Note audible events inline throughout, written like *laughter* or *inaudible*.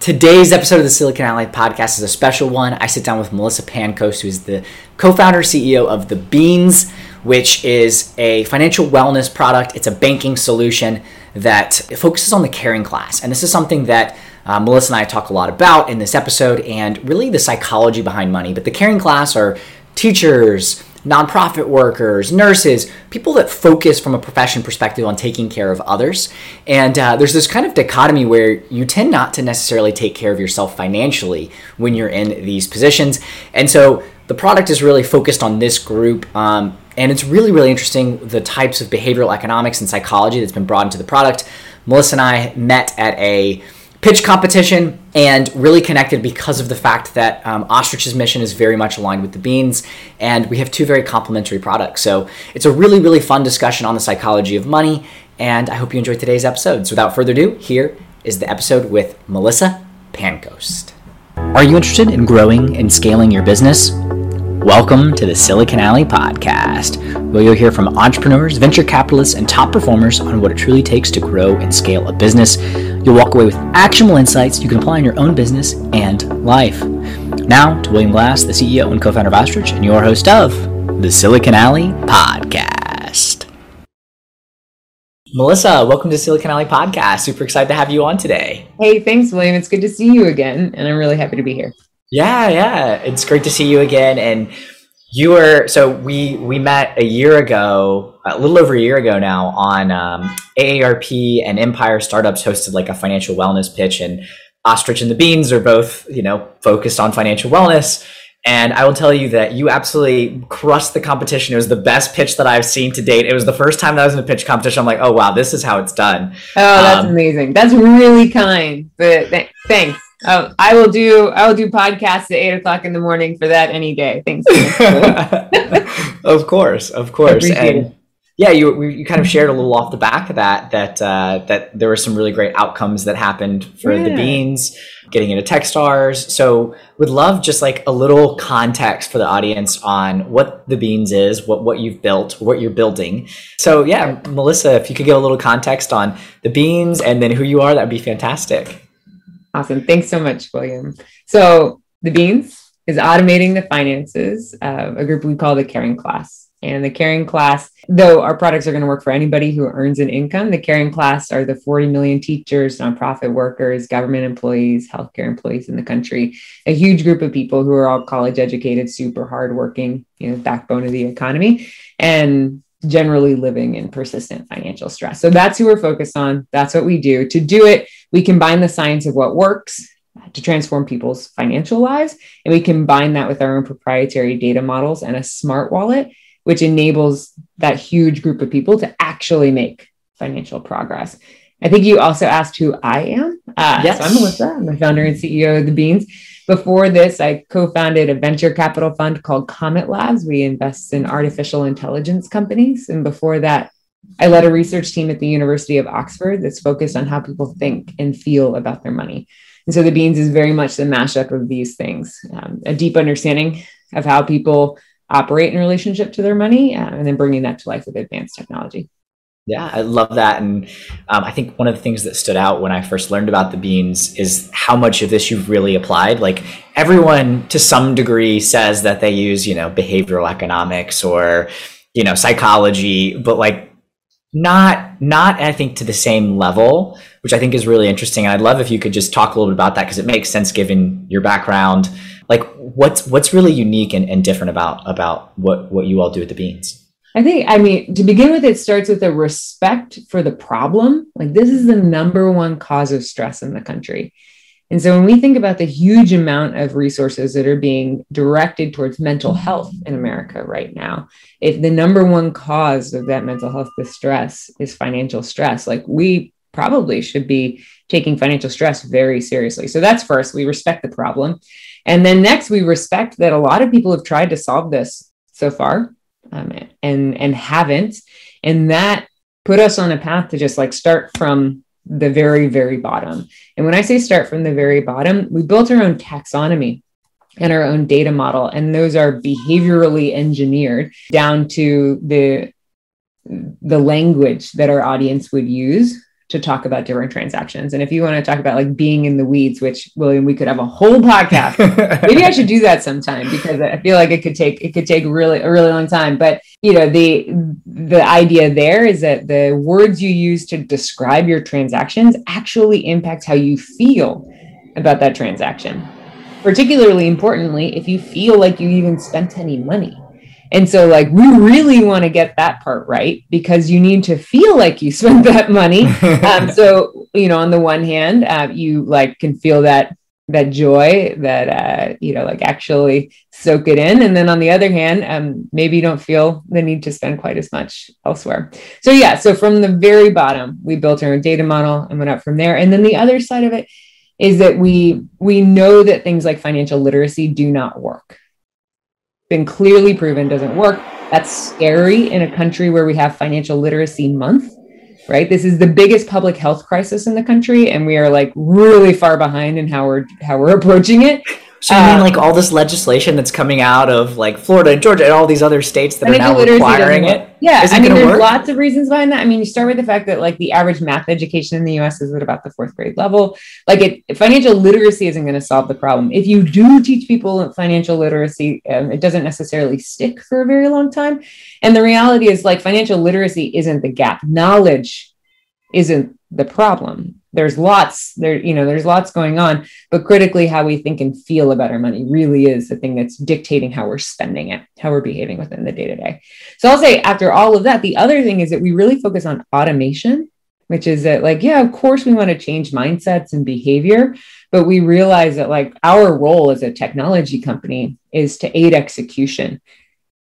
Today's episode of the Silicon Alley podcast is a special one. I sit down with Melissa Pancoast, who is the co founder CEO of The Beans, which is a financial wellness product. It's a banking solution that focuses on the caring class. And this is something that uh, Melissa and I talk a lot about in this episode and really the psychology behind money. But the caring class are teachers, nonprofit workers, nurses, people that focus from a profession perspective on taking care of others. And uh, there's this kind of dichotomy where you tend not to necessarily take care of yourself financially when you're in these positions. And so the product is really focused on this group. Um, and it's really, really interesting the types of behavioral economics and psychology that's been brought into the product. Melissa and I met at a pitch competition and really connected because of the fact that um, Ostrich's mission is very much aligned with the Beans, and we have two very complementary products. So it's a really, really fun discussion on the psychology of money, and I hope you enjoyed today's episode. So without further ado, here is the episode with Melissa Pancoast. Are you interested in growing and scaling your business? Welcome to the Silicon Alley Podcast, where you'll hear from entrepreneurs, venture capitalists, and top performers on what it truly takes to grow and scale a business. You'll walk away with actionable insights you can apply in your own business and life. Now, to William Glass, the CEO and co founder of Ostrich, and your host of the Silicon Alley Podcast. Melissa, welcome to Silicon Alley Podcast. Super excited to have you on today. Hey, thanks, William. It's good to see you again, and I'm really happy to be here. Yeah, yeah. It's great to see you again. And you were so we we met a year ago, a little over a year ago now, on um, AARP and Empire Startups hosted like a financial wellness pitch, and Ostrich and the Beans are both you know focused on financial wellness. And I will tell you that you absolutely crushed the competition. It was the best pitch that I've seen to date. It was the first time that I was in a pitch competition. I'm like, oh wow, this is how it's done. Oh, that's um, amazing. That's really kind. But th- thanks. Oh, I will do. I will do podcasts at eight o'clock in the morning for that any day. Thanks. *laughs* *laughs* of course, of course, and yeah, you you kind of shared a little off the back of that that uh, that there were some really great outcomes that happened for yeah. the beans, getting into TechStars. So, would love just like a little context for the audience on what the beans is, what what you've built, what you're building. So, yeah, Melissa, if you could give a little context on the beans and then who you are, that would be fantastic. Awesome. Thanks so much, William. So, the Beans is automating the finances of a group we call the caring class. And the caring class, though our products are going to work for anybody who earns an income, the caring class are the 40 million teachers, nonprofit workers, government employees, healthcare employees in the country, a huge group of people who are all college educated, super hardworking, you know, backbone of the economy. And generally living in persistent financial stress. So that's who we're focused on. That's what we do. To do it, we combine the science of what works to transform people's financial lives, and we combine that with our own proprietary data models and a smart wallet, which enables that huge group of people to actually make financial progress. I think you also asked who I am. Uh, yes. So I'm Melissa. I'm the founder and CEO of The Beans. Before this, I co founded a venture capital fund called Comet Labs. We invest in artificial intelligence companies. And before that, I led a research team at the University of Oxford that's focused on how people think and feel about their money. And so the beans is very much the mashup of these things um, a deep understanding of how people operate in relationship to their money, uh, and then bringing that to life with advanced technology. Yeah, I love that. And um, I think one of the things that stood out when I first learned about the beans is how much of this you've really applied. Like everyone to some degree says that they use, you know, behavioral economics or, you know, psychology, but like not not I think to the same level, which I think is really interesting. And I'd love if you could just talk a little bit about that because it makes sense given your background. Like what's what's really unique and, and different about about what what you all do at the Beans? I think, I mean, to begin with, it starts with a respect for the problem. Like, this is the number one cause of stress in the country. And so when we think about the huge amount of resources that are being directed towards mental health in America right now, if the number one cause of that mental health distress is financial stress, like we probably should be taking financial stress very seriously. So that's first, we respect the problem. And then next, we respect that a lot of people have tried to solve this so far um, and and haven't. And that put us on a path to just like start from the very, very bottom. And when I say start from the very bottom, we built our own taxonomy and our own data model. And those are behaviorally engineered down to the the language that our audience would use to talk about different transactions. And if you want to talk about like being in the weeds, which William, we could have a whole podcast. *laughs* Maybe I should do that sometime because I feel like it could take it could take really a really long time. But you know, the the idea there is that the words you use to describe your transactions actually impact how you feel about that transaction. Particularly importantly, if you feel like you even spent any money and so, like, we really want to get that part right because you need to feel like you *laughs* spent that money. *laughs* Um, so, you know, on the one hand, uh, you like can feel that that joy that uh, you know, like actually soak it in, and then on the other hand, um, maybe you don't feel the need to spend quite as much elsewhere. So, yeah. So from the very bottom, we built our own data model and went up from there. And then the other side of it is that we we know that things like financial literacy do not work been clearly proven doesn't work. That's scary in a country where we have financial literacy month, right? This is the biggest public health crisis in the country, and we are like really far behind in how we're how we're approaching it. So you uh, mean like all this legislation that's coming out of like Florida and Georgia and all these other states that are now requiring it? Yeah, I mean, there's work? lots of reasons behind that. I mean, you start with the fact that like the average math education in the U.S. is at about the fourth grade level. Like, it financial literacy isn't going to solve the problem. If you do teach people financial literacy, um, it doesn't necessarily stick for a very long time. And the reality is, like, financial literacy isn't the gap. Knowledge isn't the problem there's lots there you know there's lots going on but critically how we think and feel about our money really is the thing that's dictating how we're spending it how we're behaving within the day to day so i'll say after all of that the other thing is that we really focus on automation which is that like yeah of course we want to change mindsets and behavior but we realize that like our role as a technology company is to aid execution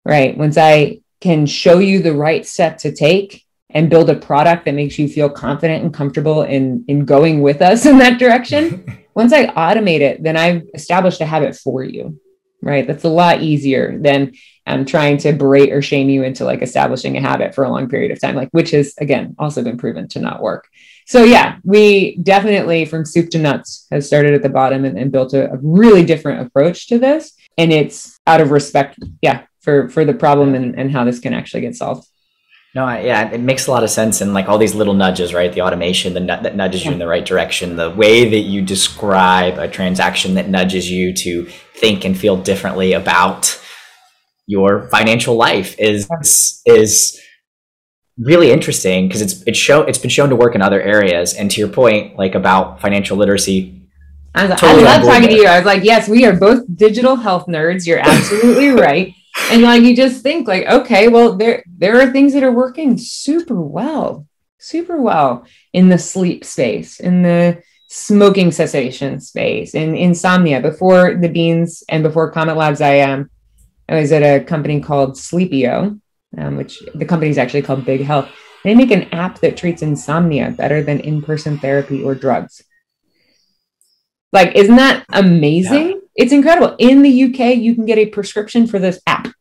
right? Once i can show you the right step to take and build a product that makes you feel confident and comfortable in in going with us in that direction *laughs* once i automate it then i've established a habit for you right? That's a lot easier than um, trying to berate or shame you into like establishing a habit for a long period of time like which has again also been proven to not work. So yeah we definitely from soup to nuts has started at the bottom and, and built a, a really different approach to this. And it's out of respect yeah for for the problem and, and how this can actually get solved no, yeah, it makes a lot of sense, and like all these little nudges, right? The automation the nut that nudges you in the right direction, the way that you describe a transaction that nudges you to think and feel differently about your financial life is is really interesting because it's it's show it's been shown to work in other areas. And to your point, like about financial literacy, I, was, totally I love talking to you. I was like, yes, we are both digital health nerds. You're absolutely *laughs* right and like you just think like okay well there there are things that are working super well super well in the sleep space in the smoking cessation space in insomnia. Before the beans and before comet labs i um i was at a company called sleepio um, which the company is actually called big health. They make an app that treats insomnia better than in-person therapy or drugs. Like isn't that amazing? yeah it's incredible. In the UK, you can get a prescription for this app,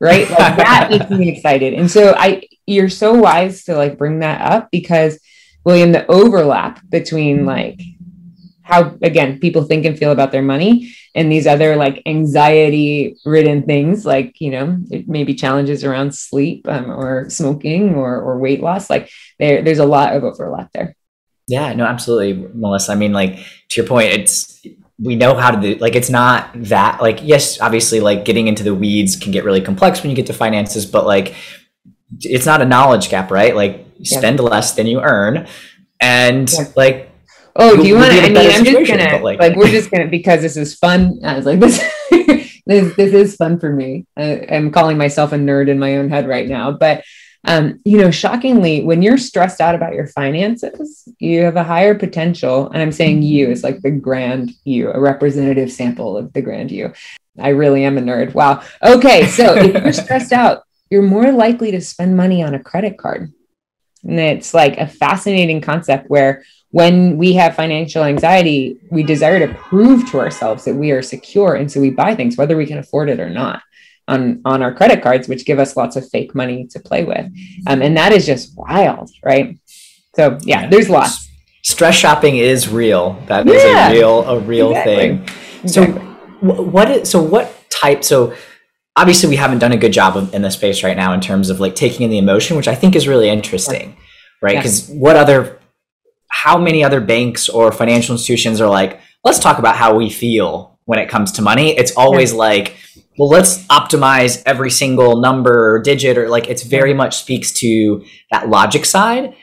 right? Like *laughs* that makes me excited. And so I you're so wise to like bring that up because William, the overlap between like how again people think and feel about their money and these other like anxiety ridden things like you know maybe challenges around sleep um, or smoking or, or weight loss like there there's a lot of overlap there yeah no absolutely melissa i mean like to your point it's we know how to do like it's not that like yes obviously like getting into the weeds can get really complex when you get to finances but like it's not a knowledge gap right like yeah. spend less than you earn and yeah. like oh do you want to i mean i'm just gonna like, like, we're just gonna because this is fun i was like this *laughs* this, this is fun for me I, i'm calling myself a nerd in my own head right now but um, you know, shockingly, when you're stressed out about your finances, you have a higher potential. And I'm saying you is like the grand you, a representative sample of the grand you. I really am a nerd. Wow. Okay. So if you're *laughs* stressed out, you're more likely to spend money on a credit card. And it's like a fascinating concept where when we have financial anxiety, we desire to prove to ourselves that we are secure. And so we buy things, whether we can afford it or not on on our credit cards, which give us lots of fake money to play with, um, and that is just wild, right? So yeah, there's lots. Stress shopping is real. That is yeah. a real a real exactly. thing. Exactly. So what is so what type so obviously we haven't done a good job of, in this space right now in terms of like taking in the emotion which i think is really interesting right because yeah. what other how many other banks or financial institutions are like, let's talk about how we feel when it comes to money. It's always yeah. like, well, let's optimize every single number or digit, or like it's very much speaks to that logic side.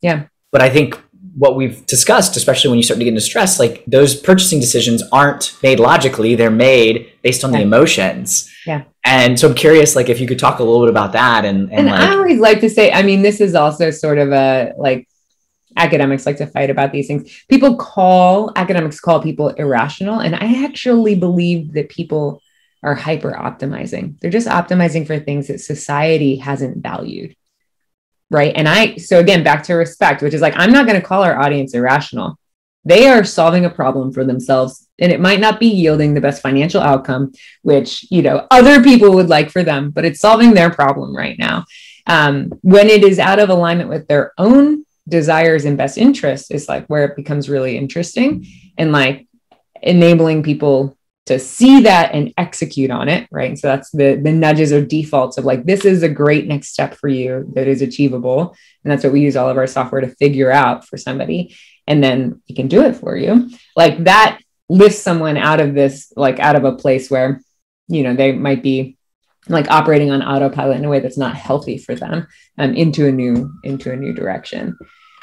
Yeah. But I think what we've discussed, especially when you start to get into stress, like those purchasing decisions aren't made logically; they're made based on yeah. the emotions. Yeah. And so I'm curious, like, if you could talk a little bit about that, and and, and like, I always like to say, I mean, this is also sort of a like academics like to fight about these things. People call academics call people irrational, and I actually believe that people are hyper optimizing. They're just optimizing for things that society hasn't valued right? And i so again back to respect which is like i'm not going to call our audience irrational. They are solving a problem for themselves and it might not be yielding the best financial outcome which you know other people would like for them but it's solving their problem right now. Um, when it is out of alignment with their own desires and best interests is like where it becomes really interesting and like enabling people to see that and execute on it right? So that's the the nudges or defaults of like this is a great next step for you that is achievable. And that's what we use all of our software to figure out for somebody. And then we can do it for you. Like that lifts someone out of this like out of a place where you know they might be like operating on autopilot in a way that's not healthy for them um, into a new into a new direction.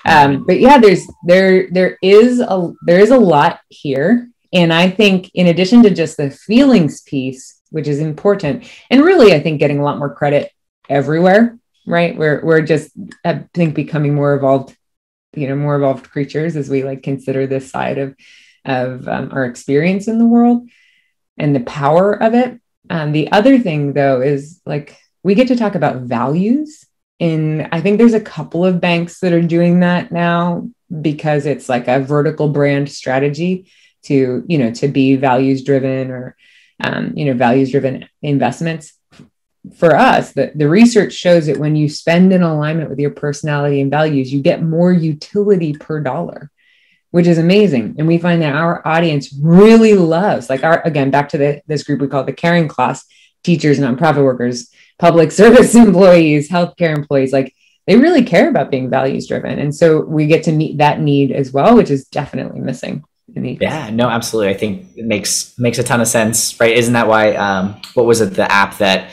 Um, but yeah there's there there is a there is a lot here and I think, in addition to just the feelings piece, which is important, and really, I think getting a lot more credit everywhere, right? We're, we're just, I think, becoming more evolved, you know, more evolved creatures as we like consider this side of, of um, our experience in the world and the power of it. Um, the other thing, though, is like we get to talk about values. And I think there's a couple of banks that are doing that now because it's like a vertical brand strategy to you know to be values driven or um, you know values driven investments. For us the, the research shows that when you spend in alignment with your personality and values you get more utility per dollar which is amazing. And we find that our audience really loves like our again back to the, this group we call the caring class teachers nonprofit workers public *laughs* service employees healthcare employees like they really care about being values driven and so we get to meet that need as well which is definitely missing yeah, no, absolutely. I think it makes makes a ton of sense, right? Isn't that why? Um, what was it? The app that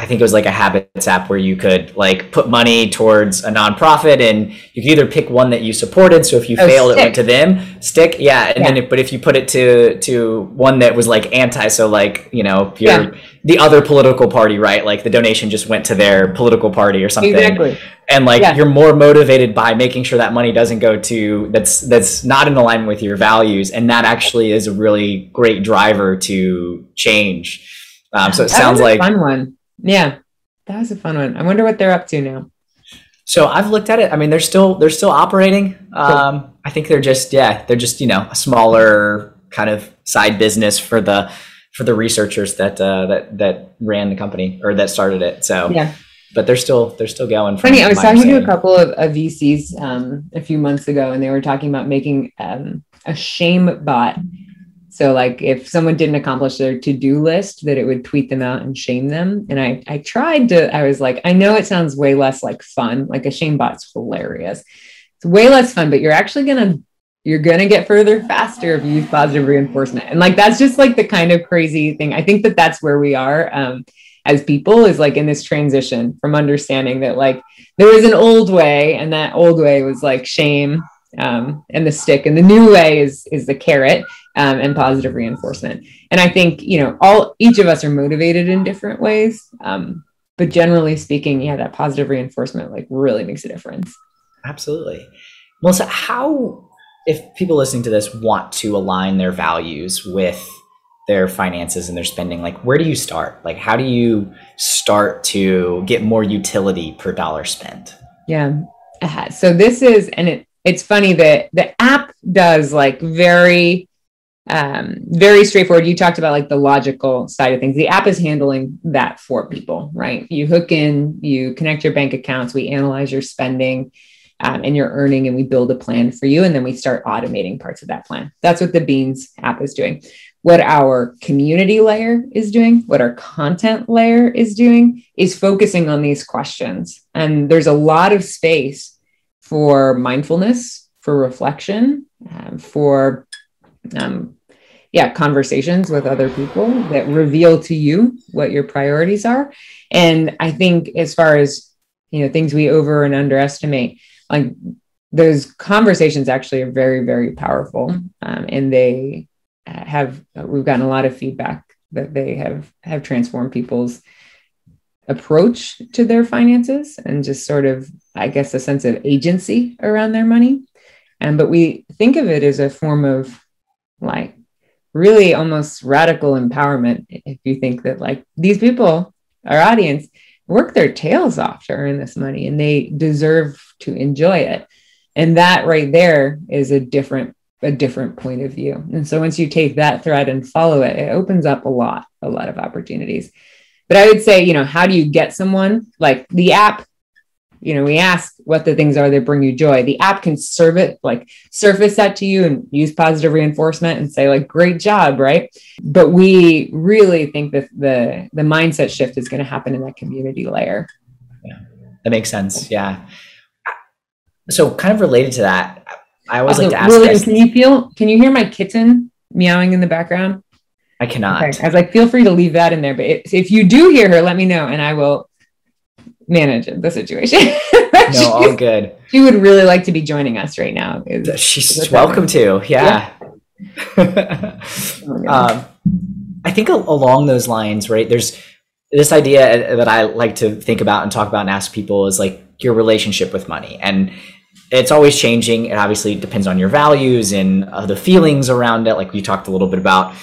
I think it was like a habits app where you could like put money towards a nonprofit and you could either pick one that you supported. So if you oh, failed, stick. it went to them. Stick, yeah. And yeah. then, if, but if you put it to to one that was like anti, so like you know, you're yeah. The other political party, right? Like the donation just went to their political party or something. Exactly. And like yeah. you're more motivated by making sure that money doesn't go to that's that's not in alignment with your values, and that actually is a really great driver to change. Um, so it that sounds like fun one yeah, that was a fun one. I wonder what they're up to now. So I've looked at it. I mean, they're still they're still operating. Um, I think they're just yeah, they're just you know a smaller kind of side business for the for the researchers that uh, that that ran the company or that started it. So yeah, but they're still they're still going. Funny, I was talking to a couple of, of VCs um, a few months ago, and they were talking about making um, a shame bot so like if someone didn't accomplish their to-do list, that it would tweet them out and shame them. And I I tried to, I was like, I know it sounds way less like fun. Like a shame bot's hilarious. It's way less fun, but you're actually gonna you're gonna get further faster if you use positive reinforcement. And like that's just like the kind of crazy thing. I think that that's where we are um, as people is like in this transition from understanding that like there was an old way, and that old way was like shame um, and the stick, and the new way is is the carrot um, and positive reinforcement. And I think you know all each of us are motivated in different ways, um, but generally speaking, yeah, that positive reinforcement like really makes a difference. Absolutely, Melissa. How if people listening to this want to align their values with their finances and their spending like where do you start like how do you start to get more utility per dollar spent yeah uh, so this is and it it's funny that the app does like very um, very straightforward. You talked about like the logical side of things. The app is handling that for people, right? You hook in, you connect your bank accounts, we analyze your spending um, and your earning, and we build a plan for you. And then we start automating parts of that plan. That's what the Beans app is doing. What our community layer is doing, what our content layer is doing, is focusing on these questions. And there's a lot of space for mindfulness for reflection, um, for um, yeah, conversations with other people that reveal to you what your priorities are. And I think as far as you know, things we over and underestimate, like those conversations actually are very, very powerful, um, and they have we've gotten a lot of feedback that they have have transformed people's approach to their finances and just sort of i guess a sense of agency around their money. And but we think of it as a form of like really almost radical empowerment if you think that like these people our audience work their tails off to earn this money and they deserve to enjoy it. And that right there is a different a different point of view. And so once you take that thread and follow it it opens up a lot a lot of opportunities. But i would say you know how do you get someone? Like the app you know we ask what the things are that bring you joy. The app can serve it like surface that to you and use positive reinforcement and say like great job right? But we really think that the the mindset shift is going to happen in that community layer. Yeah that makes sense yeah. So kind of related to that i always also, like to ask William, can you feel can you hear my kitten meowing in the background? I cannot. Okay. i was like feel free to leave that in there but if you do hear her let me know and i will manage the situation. *laughs* no, all good. She would really like to be joining us right now. Is, She's is welcome to. Yeah. yeah. *laughs* um, I think along those lines, right? There's this idea that I like to think about and talk about and ask people is like your relationship with money. And it's always changing. It obviously depends on your values and uh, the feelings around it. Like we talked a little bit about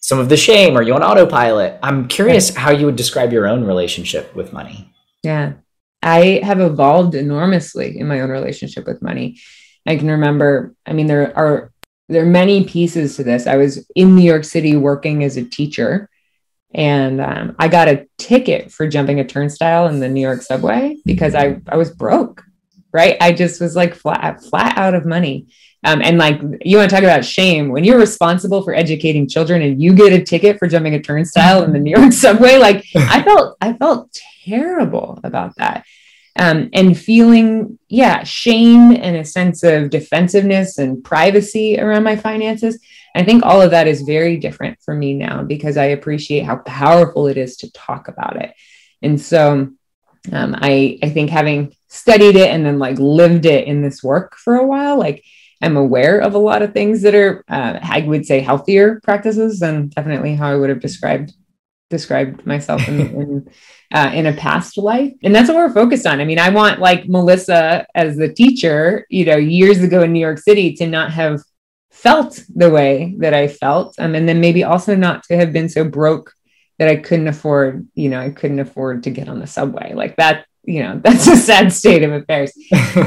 some of the shame. Are you on autopilot? I'm curious how you would describe your own relationship with money. Yeah. I have evolved enormously in my own relationship with money. I can remember, I mean, there are there are many pieces to this. I was in New York City working as a teacher, and um, I got a ticket for jumping a turnstile in the New York subway because I I was broke, right? I just was like flat flat out of money. Um, and like you want to talk about shame when you're responsible for educating children and you get a ticket for jumping a turnstile in the New York *laughs* subway, like I felt I felt terrible about that. Um, and feeling, yeah, shame and a sense of defensiveness and privacy around my finances. I think all of that is very different for me now because I appreciate how powerful it is to talk about it. And so um, I, I think having studied it and then like lived it in this work for a while, like I'm aware of a lot of things that are, uh, I would say, healthier practices than definitely how I would have described described myself in, *laughs* in uh, in a past life. And that's what we're focused on. I mean, I want like Melissa as the teacher, you know, years ago in New York City to not have felt the way that I felt. Um, and then maybe also not to have been so broke that I couldn't afford, you know, I couldn't afford to get on the subway. Like that, you know, *laughs* that's a sad state of affairs.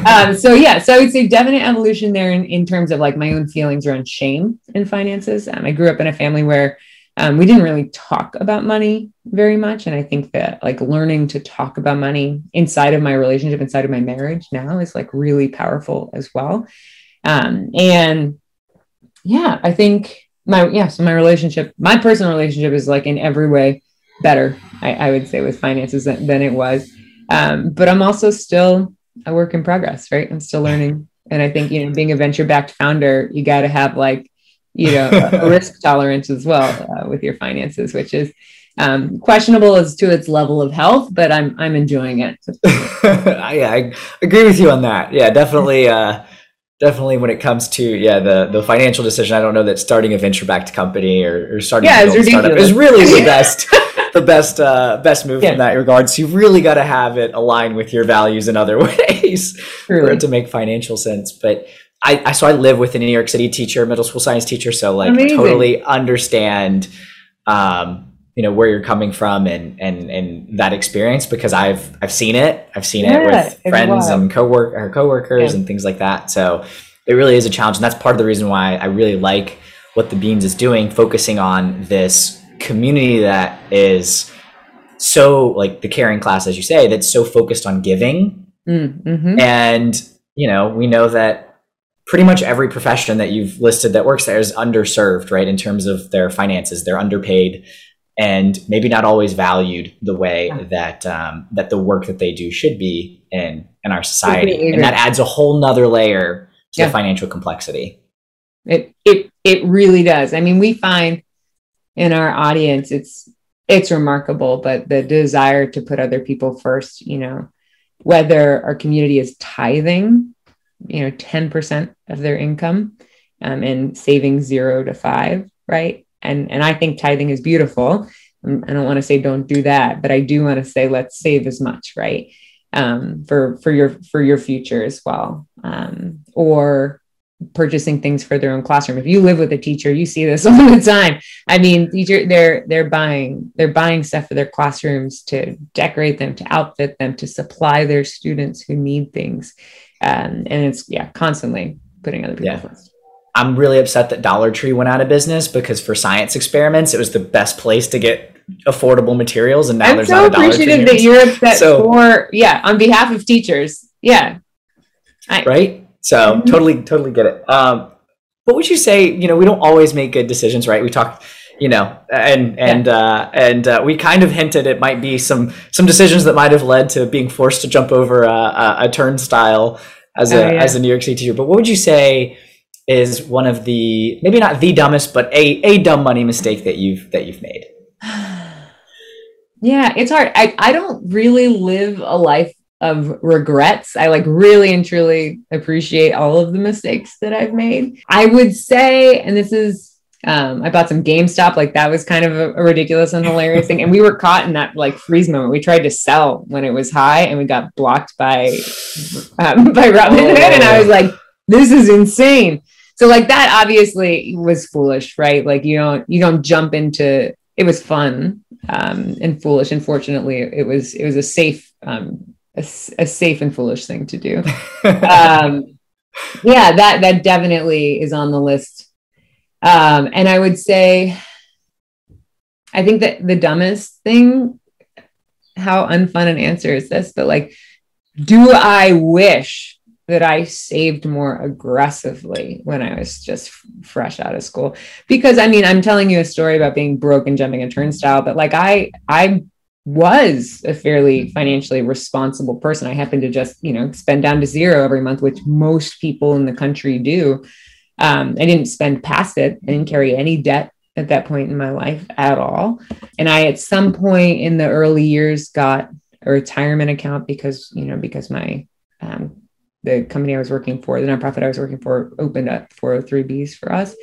um, so yeah, so I would say definite evolution there in, in terms of like my own feelings around shame in finances. Um, I grew up in a family where um, we didn't really talk about money very much and i think that like learning to talk about money inside of my relationship inside of my marriage now is like really powerful as well um, and yeah i think my yeah so my relationship my personal relationship is like in every way better i, I would say with finances than, than it was um, but i'm also still a work in progress right? I'm still learning. And i think you know being a venture backed founder you got to have like you know a risk *laughs* tolerance as well uh, with your finances which is um, questionable as to its level of health but i'm i'm enjoying it. *laughs* Yeah i agree with you on that. Yeah definitely uh definitely when it comes to yeah the the financial decision i don't know that starting a venture backed company or, or starting yeah, a startup is really the *laughs* best the best uh, best move yeah. in that regard so you really got to have it align with your values in other *laughs* ways Truly. for it to make financial sense but I, I so I live with a New York City teacher, middle school science teacher, so like Amazing. totally understand um, you know where you're coming from and and and that experience because I've I've seen it. I've seen yeah, it with friends and cowork or coworkers yeah. and things like that. So it really is a challenge, and that's part of the reason why I really like what the Beans is doing, focusing on this community that is so like the caring class, as you say, that's so focused on giving. Mm, mm-hmm. And you know, we know that pretty much every profession that you've listed that works there is underserved, right? In terms of their finances, they're underpaid and maybe not always valued the way yeah. that um, that the work that they do should be in in our society. And that adds a whole nother layer yeah. the financial complexity. It it it really does. I mean, we find in our audience it's it's remarkable, but the desire to put other people first, you know, whether our community is tithing, you know, 10% of their income um, and saving zero to five, right? And and I think tithing is beautiful. Um, I don't want to say don't do that, but I do want to say let's save as much, right? Um, for for your for your future as well. Um, or purchasing things for their own classroom. If you live with a teacher, you see this *laughs* all the time. I mean, teacher they're they're buying they're buying stuff for their classrooms to decorate them, to outfit them, to supply their students who need things. Um, and it's yeah, constantly putting other people yeah. first. I'm really upset that Dollar Tree went out of business because for science experiments, it was the best place to get affordable materials, and now I'm there's so not a Dollar Tree. appreciative that you're upset so, for yeah on behalf of teachers. Yeah, I, right. So mm-hmm. totally, totally get it. Um, what would you say? You know, we don't always make good decisions, right? We talk, you know, and and yeah. uh, and uh, we kind of hinted it might be some some decisions that might have led to being forced to jump over a, a, a turnstile as a oh, yeah. as a New York City teacher. But what would you say? is one of the maybe not the dumbest, but a a dumb money mistake that you've that you've made? *sighs* Yeah, it's hard. I, I don't really live a life of regrets. I like really and truly appreciate all of the mistakes that I've made. I would say, and this is um, I bought some GameStop. Like that was kind of a, a, ridiculous and hilarious thing. And we were caught in that like freeze moment. We tried to sell when it was high, and we got blocked by um, *laughs* by Robinhood. Oh. And I was like, "This is insane." so like that obviously was foolish right like you don't you don't jump into it was fun um, and foolish unfortunately it was it was a safe um, a, a safe and foolish thing to do *laughs* um, yeah that that definitely is on the list um, and i would say i think that the dumbest thing how unfun an answer is this but like do i wish that I saved more aggressively when I was just fresh out of school. Because I mean, I'm telling you a story about being broke and jumping a turnstile, but like I I was a fairly financially responsible person. I happened to just, you know, spend down to zero every month, which most people in the country do. Um, I didn't spend past it. I didn't carry any debt at that point in my life at all. And I, at some point in the early years, got a retirement account because, you know, because my um, the company I was working for, the nonprofit I was working for, opened up 403bs for us.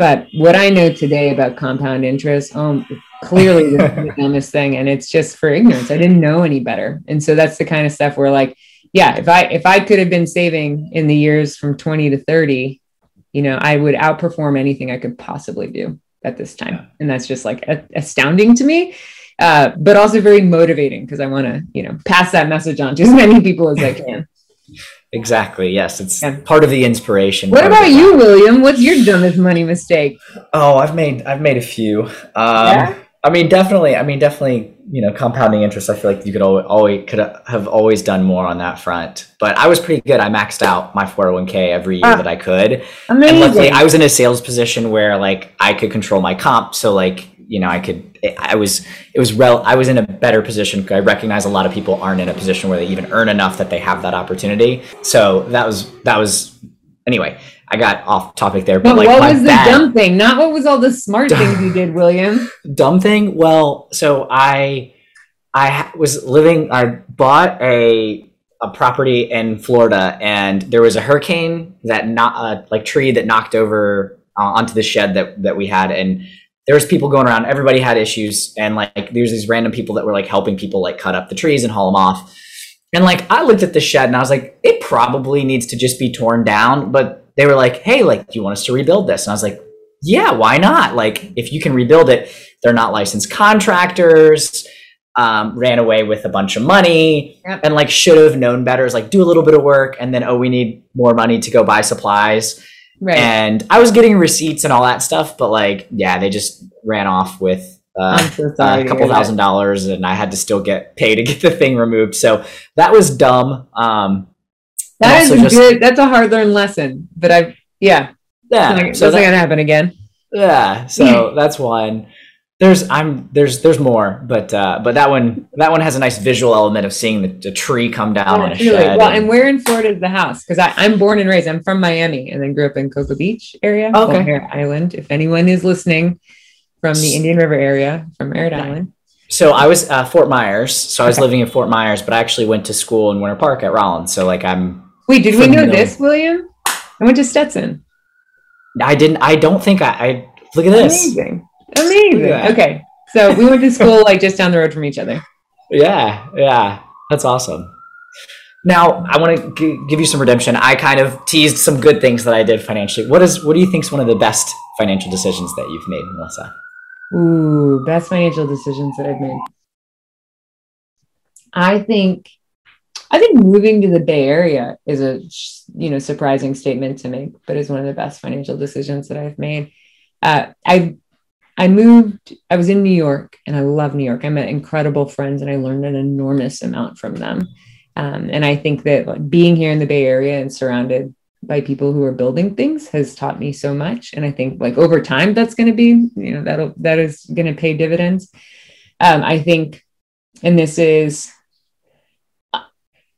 But what I know today about compound interest, um, clearly the dumbest thing, and it's just for ignorance. I didn't know any better, and so that's the kind of stuff where, like, yeah, if I if I could have been saving in the years from 20 to 30, you know, I would outperform anything I could possibly do at this time, and that's just like a- astounding to me. Uh, but also very motivating because I want to, you know, pass that message on to as many people as I can. Exactly. Yes, it's yeah. part of the inspiration. What about you, William? What's your dumbest money mistake? Oh, I've made I've made a few. Um, yeah? I mean, definitely. I mean, definitely. You know, compounding interest. I feel like you could always, could have always done more on that front. But I was pretty good. I maxed out my 401k every year ah, that I could. Amazing. And luckily, I was in a sales position where like I could control my comp. So like you know, I could, I was, it was rel, I was in a better position. I recognize a lot of people aren't in a position where they even earn enough that they have that opportunity. So that was, that was, anyway, I got off topic there. But, but like, what was the bad, dumb thing? Not what was all the smart *laughs* things you did, William? Dumb thing? Well, so I, I was living, I bought a, a property in Florida and there was a hurricane that not, uh, like tree that knocked over uh, onto the shed that, that we had. And there was people going around. Everybody had issues, and like there's these random people that were like helping people like cut up the trees and haul them off. And like I looked at the shed and I was like, it probably needs to just be torn down. But they were like, hey, like, do you want us to rebuild this? And I was like, yeah, why not? Like, if you can rebuild it, they're not licensed contractors. Um, ran away with a bunch of money yep. and like should have known better. Is like do a little bit of work and then oh, we need more money to go buy supplies. Right. And I was getting receipts and all that stuff, but like, yeah, they just ran off with uh, so a couple thousand that. dollars, and I had to still get paid to get the thing removed. So that was dumb. Um, that is just, good. That's a hard learned lesson, but I, yeah, yeah, that's so not, that, gonna happen again. Yeah, so *laughs* that's one. There's I'm there's there's more, but uh, but that one that one has a nice visual element of seeing the, the tree come down Yeah, on a shed. Well, and- and where in Florida is the house? Because I'm born and raised. I'm from Miami and then grew up in Cocoa Beach area, Okay. Island. If anyone is listening from the Indian River area, from Merritt Yeah. Island. so I was uh, Fort Myers, so I was Okay. living in Fort Myers, but I actually went to school in Winter Park at Rollins. So like I'm Wait, did we know this, William? I went to Stetson. I didn't I don't think I, I look at this. Amazing. Amazing. That. Okay. So we went to *laughs* school like just down the road from each other. Yeah, yeah, that's awesome. Now I want to g- give you some redemption. I kind of teased some good things that I did financially. What is what do you think is one of the best financial decisions that you've made, Melissa? Ooh, best financial decisions that I've made. I think I think moving to the Bay Area is a you know surprising statement to make, but is one of the best financial decisions that I've made. Uh, I I moved. I was in New York, and I love New York. I met incredible friends, and I learned an enormous amount from them. Um, and I think that being here in the Bay Area and surrounded by people who are building things has taught me so much. And I think like over time, that's going to be you know that'll that is going to pay dividends. Um, I think, and this is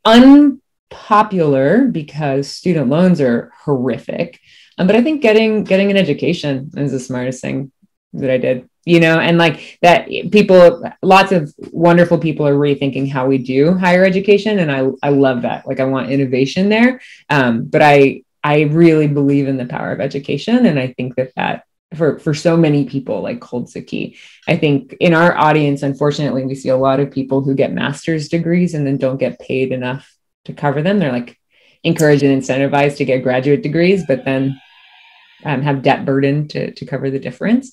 unpopular because student loans are horrific. Um, but I think getting getting an education is the smartest thing that I did. You know, and like that people lots of wonderful people are rethinking how we do higher education. And I I love that. Like I want innovation there. Um, but I I really believe in the power of education. And I think that that for for so many people like holds the key. I think in our audience, unfortunately, we see a lot of people who get master's degrees and then don't get paid enough to cover them. They're like encouraged and incentivized to get graduate degrees, but then um, have debt burden to, to cover the difference.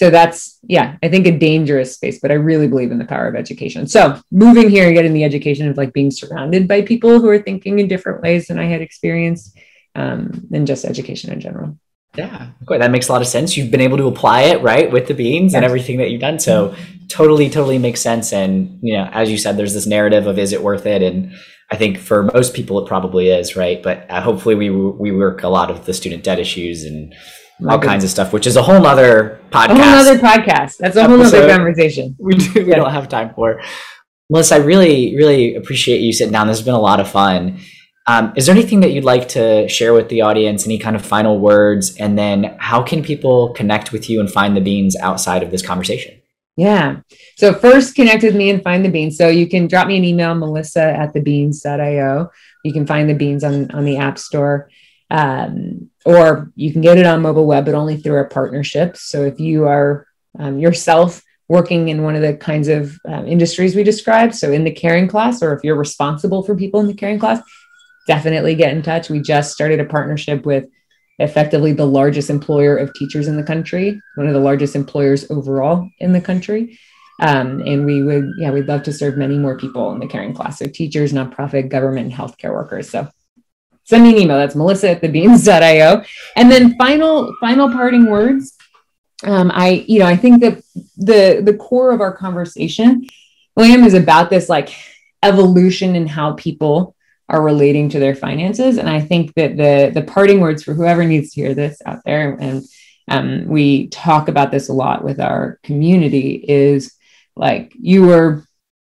So that's, yeah, I think a dangerous space, but I really believe in the power of education. So moving here and getting the education of like being surrounded by people who are thinking in different ways than I had experienced, um, and just education in general. Yeah, okay, that makes a lot of sense. You've been able to apply it right with the beans and everything that you've done. So totally, totally makes sense. And you know, as you said, there's this narrative of is it worth it? And I think for most people, it probably is, right? But uh, hopefully, we we work a lot of the student debt issues and all kinds of stuff, which is a whole nother A podcast. whole nother podcast. That's a whole nother Episode. conversation. *laughs* we do, we Yeah. don't have time for. Melissa, I really, really appreciate you sitting down. This has been a lot of fun. Um, is there anything that you'd like to share with the audience? Any kind of final words? And then, how can people connect with you and find the beans outside of this conversation? Yeah. So first connect with me and find the beans. So you can drop me an email, melissa at thebeans.io. You can find the beans on, on the app store. Um, or you can get it on mobile web, but only through our partnerships. So if you are um, yourself working in one of the kinds of um, industries we described, so in the caring class, or if you're responsible for people in the caring class, definitely get in touch. We just started a partnership with effectively the largest employer of teachers in the country, one of the largest employers overall in the country. Um, and we would, yeah, we'd love to serve many more people in the caring class. So teachers, nonprofit, government, and healthcare workers. So send me an email. That's melissa at thebeans.io. And then final, final parting words. Um, I, you know, I think that the the core of our conversation, William, is about this like evolution in how people are relating to their finances. And I think that the the parting words for whoever needs to hear this out there, and um, we talk about this a lot with our community, is like you were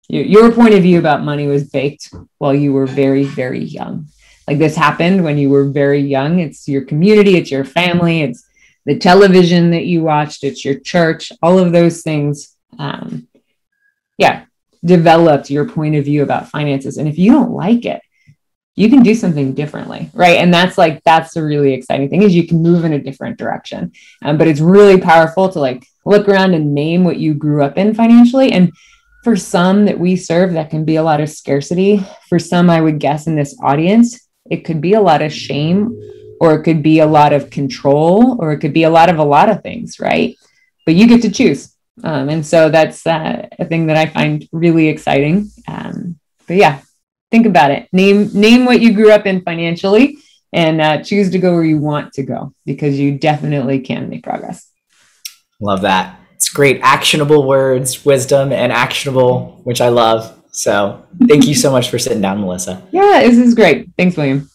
your, your point of view about money was baked while you were very very young. Like this happened when you were very young. It's your community, it's your family, it's the television that you watched, it's your church, all of those things. Um, yeah, developed your point of view about finances. And if you don't like it, you can do something differently right and that's like that's the really exciting thing is you can move in a different direction um, but it's really powerful to like look around and name what you grew up in financially and for some that we serve that can be a lot of scarcity for some i would guess in this audience it could be a lot of shame or it could be a lot of control or it could be a lot of a lot of things right? But you get to choose. Um, and so that's uh, a thing that i find really exciting. Um, but yeah think about it. Name name what you grew up in financially and uh, choose to go where you want to go because you definitely can make progress. Love that. It's great, actionable words, wisdom, and actionable, which I love. So, thank you so much for sitting down, Melissa. yeah this is great thanks william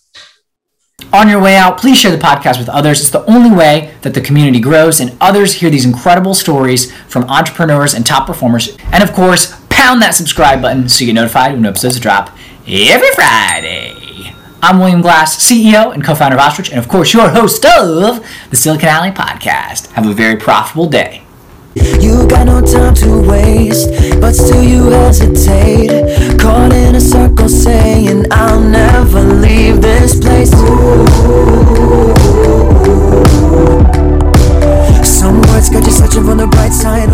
On your way out, please share the podcast with others. It's the only way that the community grows and others hear these incredible stories from entrepreneurs and top performers. And of course, pound that subscribe button so you get notified when episodes drop every Friday. I'm William Glass, CEO and co founder of Ostrich, and of course, your host of the Silicon Alley Podcast. Have a very profitable day. You got no time to waste, but still you hesitate. Caught in a circle saying, I'll never leave this place. Some words got you searching for the bright side.